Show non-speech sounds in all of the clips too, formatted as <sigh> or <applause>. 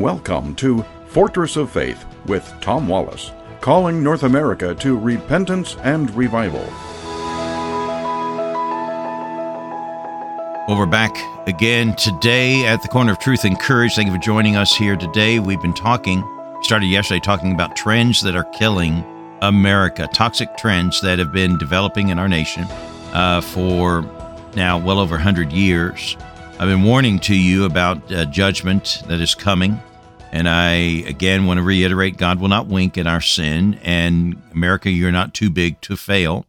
Welcome to Fortress of Faith with Tom Wallace, calling North America to repentance and revival. Well, we're back again today at the Corner of Truth and Courage. Thank you for joining us here today. We've been talking, started yesterday, talking about trends that are killing America, toxic trends that have been developing in our nation uh, for now well over 100 years. I've been warning to you about uh, judgment that is coming. And I again want to reiterate God will not wink at our sin. And America, you're not too big to fail.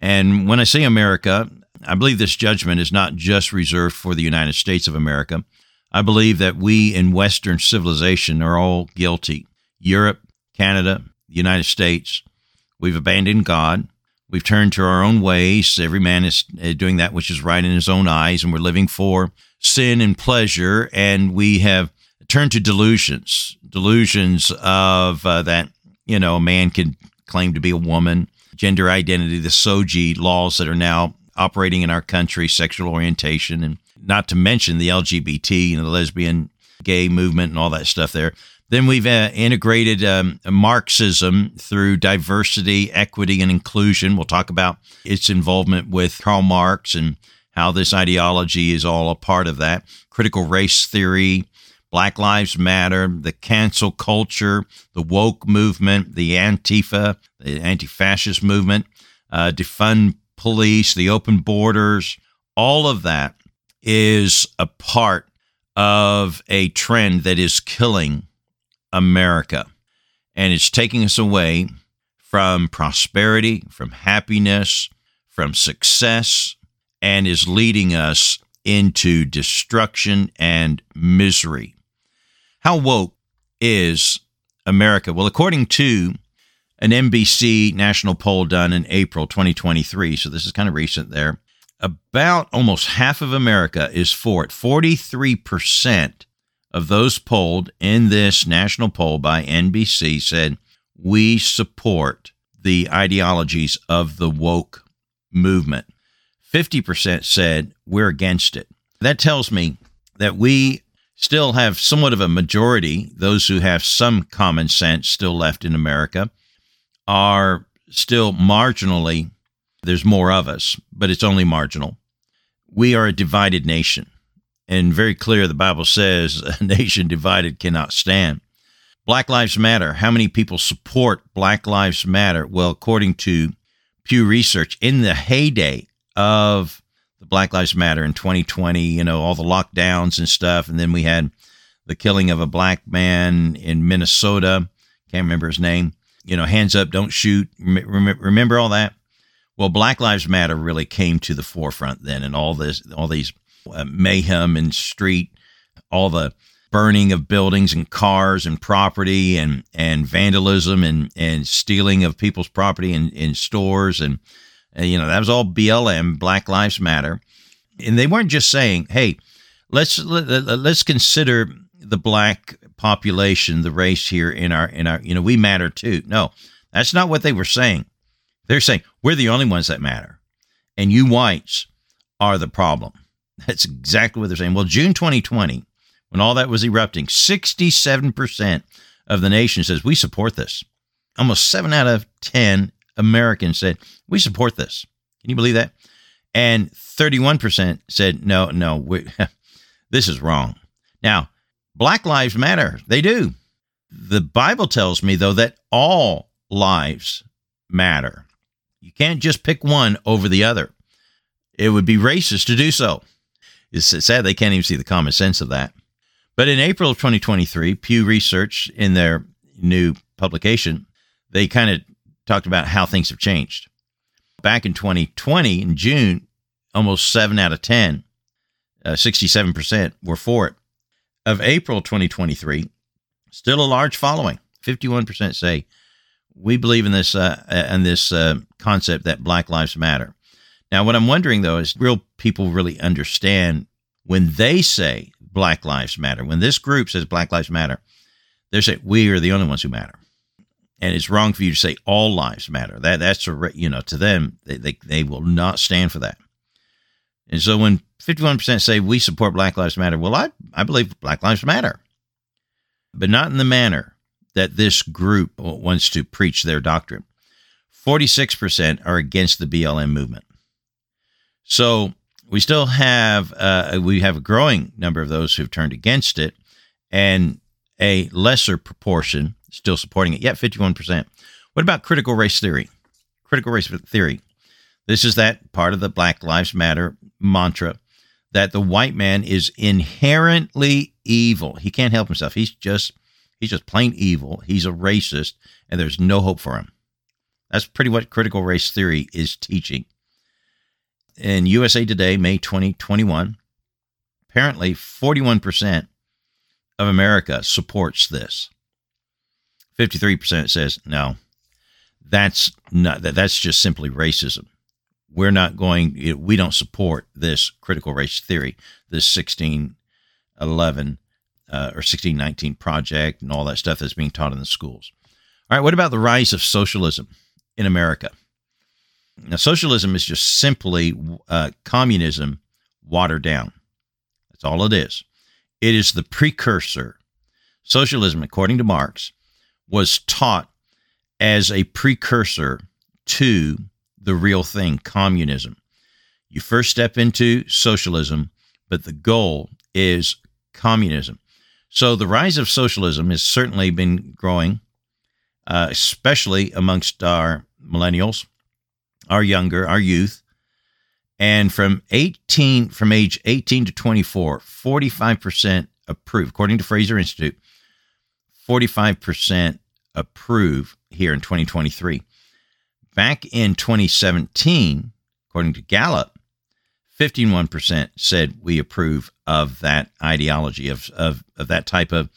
And when I say America, I believe this judgment is not just reserved for the United States of America. I believe that we in Western civilization are all guilty. Europe, Canada, the United States, we've abandoned God. We've turned to our own ways. Every man is uh, doing that which is right in his own eyes, and we're living for sin and pleasure. And we have turned to delusions, delusions of uh, that, you know, a man can claim to be a woman, gender identity, the SOGI laws that are now operating in our country, sexual orientation, and not to mention the LGBT, you know, the lesbian, gay movement, and all that stuff there. Then we've uh, integrated um, Marxism through diversity, equity, and inclusion. We'll talk about its involvement with Karl Marx and how this ideology is all a part of that. Critical race theory, Black Lives Matter, the cancel culture, the woke movement, the Antifa, the anti fascist movement, uh, defund police, the open borders, all of that is a part of a trend that is killing America. And it's taking us away from prosperity, from happiness, from success, and is leading us into destruction and misery. How woke is America? Well, according to an NBC national poll done in April 2023, so this is kind of recent there, about almost half of America is for it. 43% of those polled in this national poll by NBC said, We support the ideologies of the woke movement. 50% said, We're against it. That tells me that we still have somewhat of a majority, those who have some common sense still left in America, are still marginally, there's more of us, but it's only marginal. We are a divided nation and very clear the Bible says <laughs> a nation divided cannot stand. Black Lives Matter. How many people support Black Lives Matter? Well, according to Pew Research, in the heyday of the Black Lives Matter in 2020, you know, all the lockdowns and stuff, and then we had the killing of a black man in Minnesota. Can't remember his name. You know, hands up, don't shoot. Remember all that? Well, Black Lives Matter really came to the forefront then, and all this, all these uh, mayhem and street, all the burning of buildings and cars and property and, and vandalism and, and stealing of people's property in, in stores. And, Uh, you know, that was all BLM, Black Lives Matter. And they weren't just saying, hey, let's, let, let's consider the black population, the race here in our, in our, you know, we matter too. No, that's not what they were saying. They're saying we're the only ones that matter. And you whites are the problem. <laughs> That's exactly what they're saying. Well, June 2020, when all that was erupting, 67% of the nation says we support this. Almost seven out of 10 Americans said we support this. Can you believe that? And 31% said no, no, we, <laughs> this is wrong. Now, Black Lives Matter. They do. The Bible tells me, though, that all lives matter. You can't just pick one over the other. It would be racist to do so. It's sad they can't even see the common sense of that. But in April of 2023, Pew Research, in their new publication, they kind of talked about how things have changed. Back in 2020, in June, almost seven out of 10, uh, 67% were for it. Of April 2023, still a large following. 51% say we believe in this uh, uh, in this uh, concept that Black Lives Matter. Now, what I'm wondering though is real people really understand when they say Black Lives Matter, when this group says Black Lives Matter, they're saying we are the only ones who matter. And it's wrong for you to say all lives matter. That that's a you know to them they, they, they will not stand for that. And so when 51% say we support Black Lives Matter, well I I believe Black Lives Matter. but not in the manner that this group wants to preach their doctrine. 46% are against the BLM movement. So we still have uh, we have a growing number of those who've turned against it, and a lesser proportion still supporting it. Yet, 51%. What about critical race theory? Critical race theory. This is that part of the Black Lives Matter mantra that the white man is inherently evil. He can't help himself. He's just he's just plain evil. He's a racist, and there's no hope for him. That's pretty what critical race theory is teaching. In USA Today, May 2021, apparently 41% of America supports this. 53% says no. That's not that that's just simply racism. We're not going we don't support this critical race theory, this 1611 uh, or 1619 project and all that stuff that's being taught in the schools. All right, what about the rise of socialism? in America. Now, socialism is just simply uh, communism watered down. That's all it is. It is the precursor. Socialism, according to Marx, was taught as a precursor to the real thing, communism. You first step into socialism, but the goal is communism. So the rise of socialism has certainly been growing, uh, especially amongst our millennials, our younger, our youth. And from 18, from age 18 to 24, 45% approve, according to Fraser Institute, 45% approve here in 2023. Back in 2017, according to Gallup, 51% said we approve of that ideology, of, of, of that type of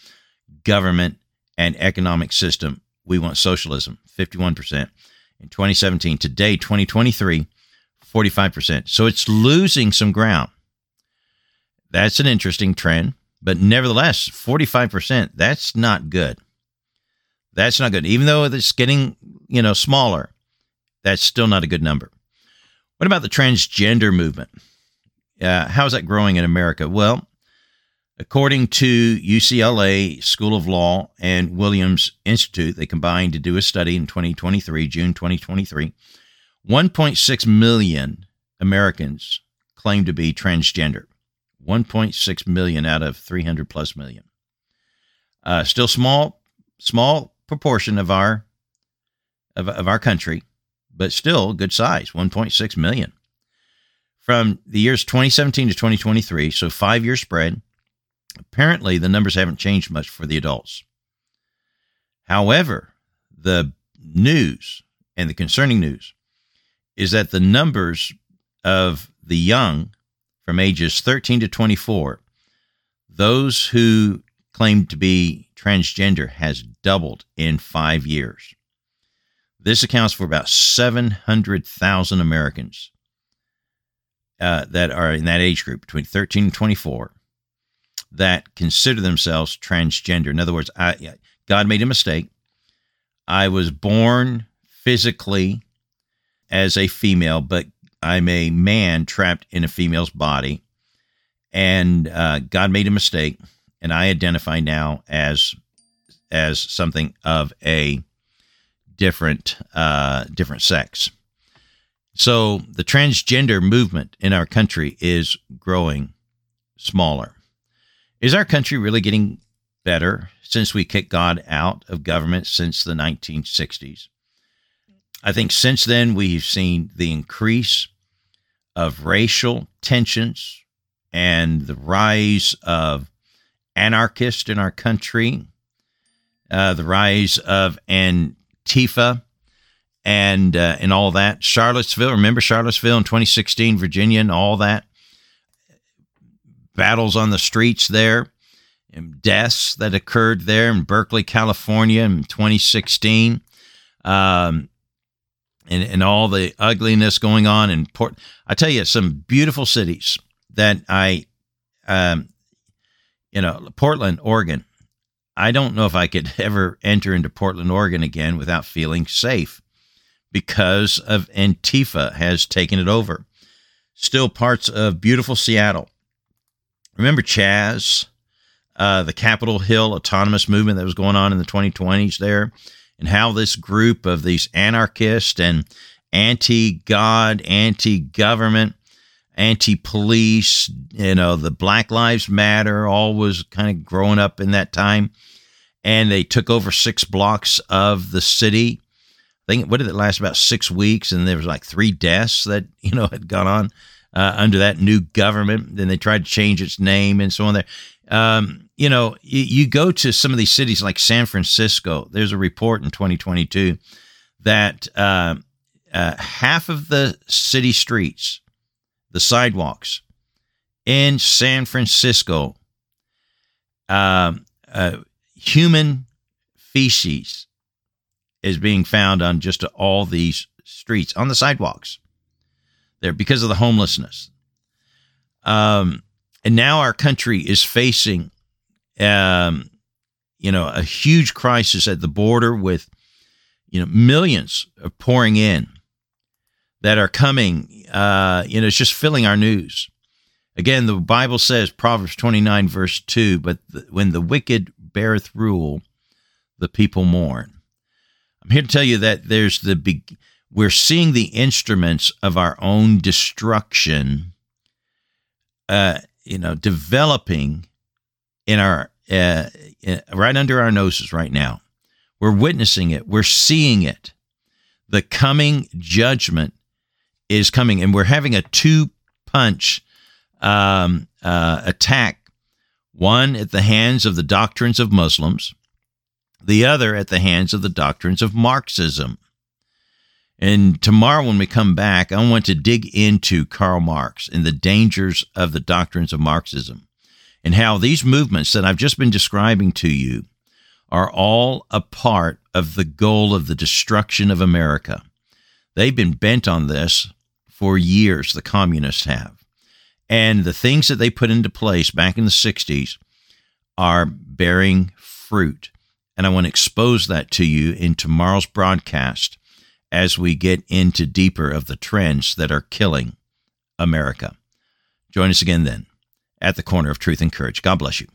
government and economic system. We want socialism, 51% in 2017. Today, 2023, 45%. So it's losing some ground. That's an interesting trend, but nevertheless, 45%, that's not good. That's not good. Even though it's getting, you know, smaller, that's still not a good number. What about the transgender movement? Uh, how's that growing in America? Well, According to UCLA School of Law and Williams Institute, they combined to do a study in 2023, June 2023. 1.6 million Americans claim to be transgender. 1.6 million out of 300 plus million. Uh, still small, small proportion of our of, of our country, but still good size. 1.6 million. From the years 2017 to 2023, so five year spread Apparently, the numbers haven't changed much for the adults. However, the news and the concerning news is that the numbers of the young from ages 13 to 24, those who claim to be transgender, has doubled in five years. This accounts for about 700,000 Americans uh, that are in that age group between 13 and 24 that consider themselves transgender. In other words, I, God made a mistake. I was born physically as a female, but I'm a man trapped in a female's body. And uh, God made a mistake, and I identify now as as something of a different uh, different sex. So the transgender movement in our country is growing smaller. Is our country really getting better since we kicked God out of government since the 1960s? I think since then we've seen the increase of racial tensions and the rise of anarchists in our country, uh, the rise of Antifa, and uh, and all that. Charlottesville, remember Charlottesville in 2016, Virginia, and all that battles on the streets there, and deaths that occurred there in Berkeley, California in 2016, um, and, and all the ugliness going on in Port. I tell you, some beautiful cities that I, um, you know, Portland, Oregon. I don't know if I could <laughs> ever enter into Portland, Oregon again without feeling safe because of Antifa has taken it over. Still parts of beautiful Seattle Remember Chaz? uh, the Capitol Hill autonomous movement that was going on in the 2020s there, and how this group of these anarchists and anti God, anti government, anti police, you know, the Black Lives Matter, all was kind of growing up in that time. And they took over six blocks of the city. I think, what did it last? About six weeks. And there was like three deaths that, <laughs> you know, had gone on uh, under that new government. Then they tried to change its name and so on there. Um, you know, you, you go to some of these cities like San Francisco. There's a report in 2022 that uh, uh, half of the city streets, the sidewalks in San Francisco, uh, uh, human feces is being found on just all these streets on the sidewalks there because of the homelessness. Um, and now our country is facing, um, you know, a huge crisis at the border with, you know, millions of pouring in that are coming. Uh, you know, it's just filling our news. Again, the Bible says, Proverbs 29, verse 2, but the, when the wicked beareth rule, the people mourn. I'm here to tell you that there's the big, we're seeing the instruments of our own destruction, uh, you know, developing in our, uh, right under our noses right now. We're witnessing it. We're seeing it. The coming judgment is coming, and we're having a two punch um, uh, attack one at the hands of the doctrines of Muslims, the other at the hands of the doctrines of Marxism. And tomorrow, when we come back, I want to dig into Karl Marx and the dangers of the doctrines of Marxism and how these movements that I've just been describing to you are all a part of the goal of the destruction of America. They've been bent on this for years, the communists have. And the things that they put into place back in the 60s are bearing fruit. And I want to expose that to you in tomorrow's broadcast as we get into deeper of the trends that are killing America. Join us again then at the corner of truth and courage. God bless you.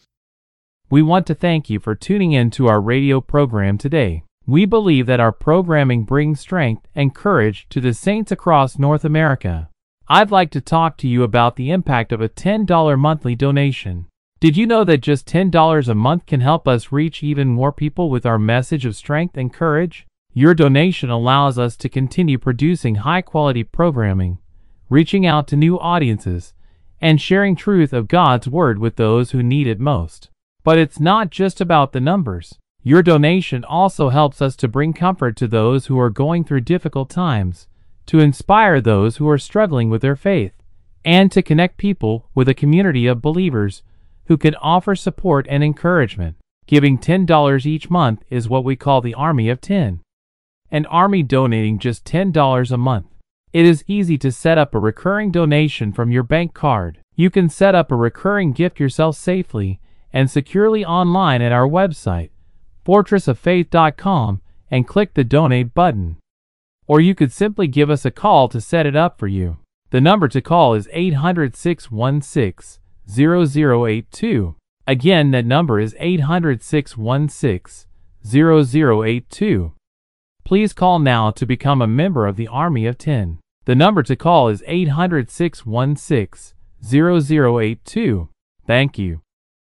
We want to thank you for tuning in to our radio program today. We believe that our programming brings strength and courage to the saints across North America. I'd like to talk to you about the impact of a $10 monthly donation. Did you know that just $10 a month can help us reach even more people with our message of strength and courage? Your donation allows us to continue producing high quality programming, reaching out to new audiences, and sharing truth of God's Word with those who need it most. But it's not just about the numbers. Your donation also helps us to bring comfort to those who are going through difficult times, to inspire those who are struggling with their faith, and to connect people with a community of believers who can offer support and encouragement. Giving $10 each month is what we call the Army of 10. An army donating just $10 a month. It is easy to set up a recurring donation from your bank card. You can set up a recurring gift yourself safely and securely online at our website fortressoffaith.com and click the donate button. Or you could simply give us a call to set it up for you. The number to call is 800 616 0082. Again, that number is 800 616 0082. Please call now to become a member of the Army of 10. The number to call is 800 616 0082. Thank you.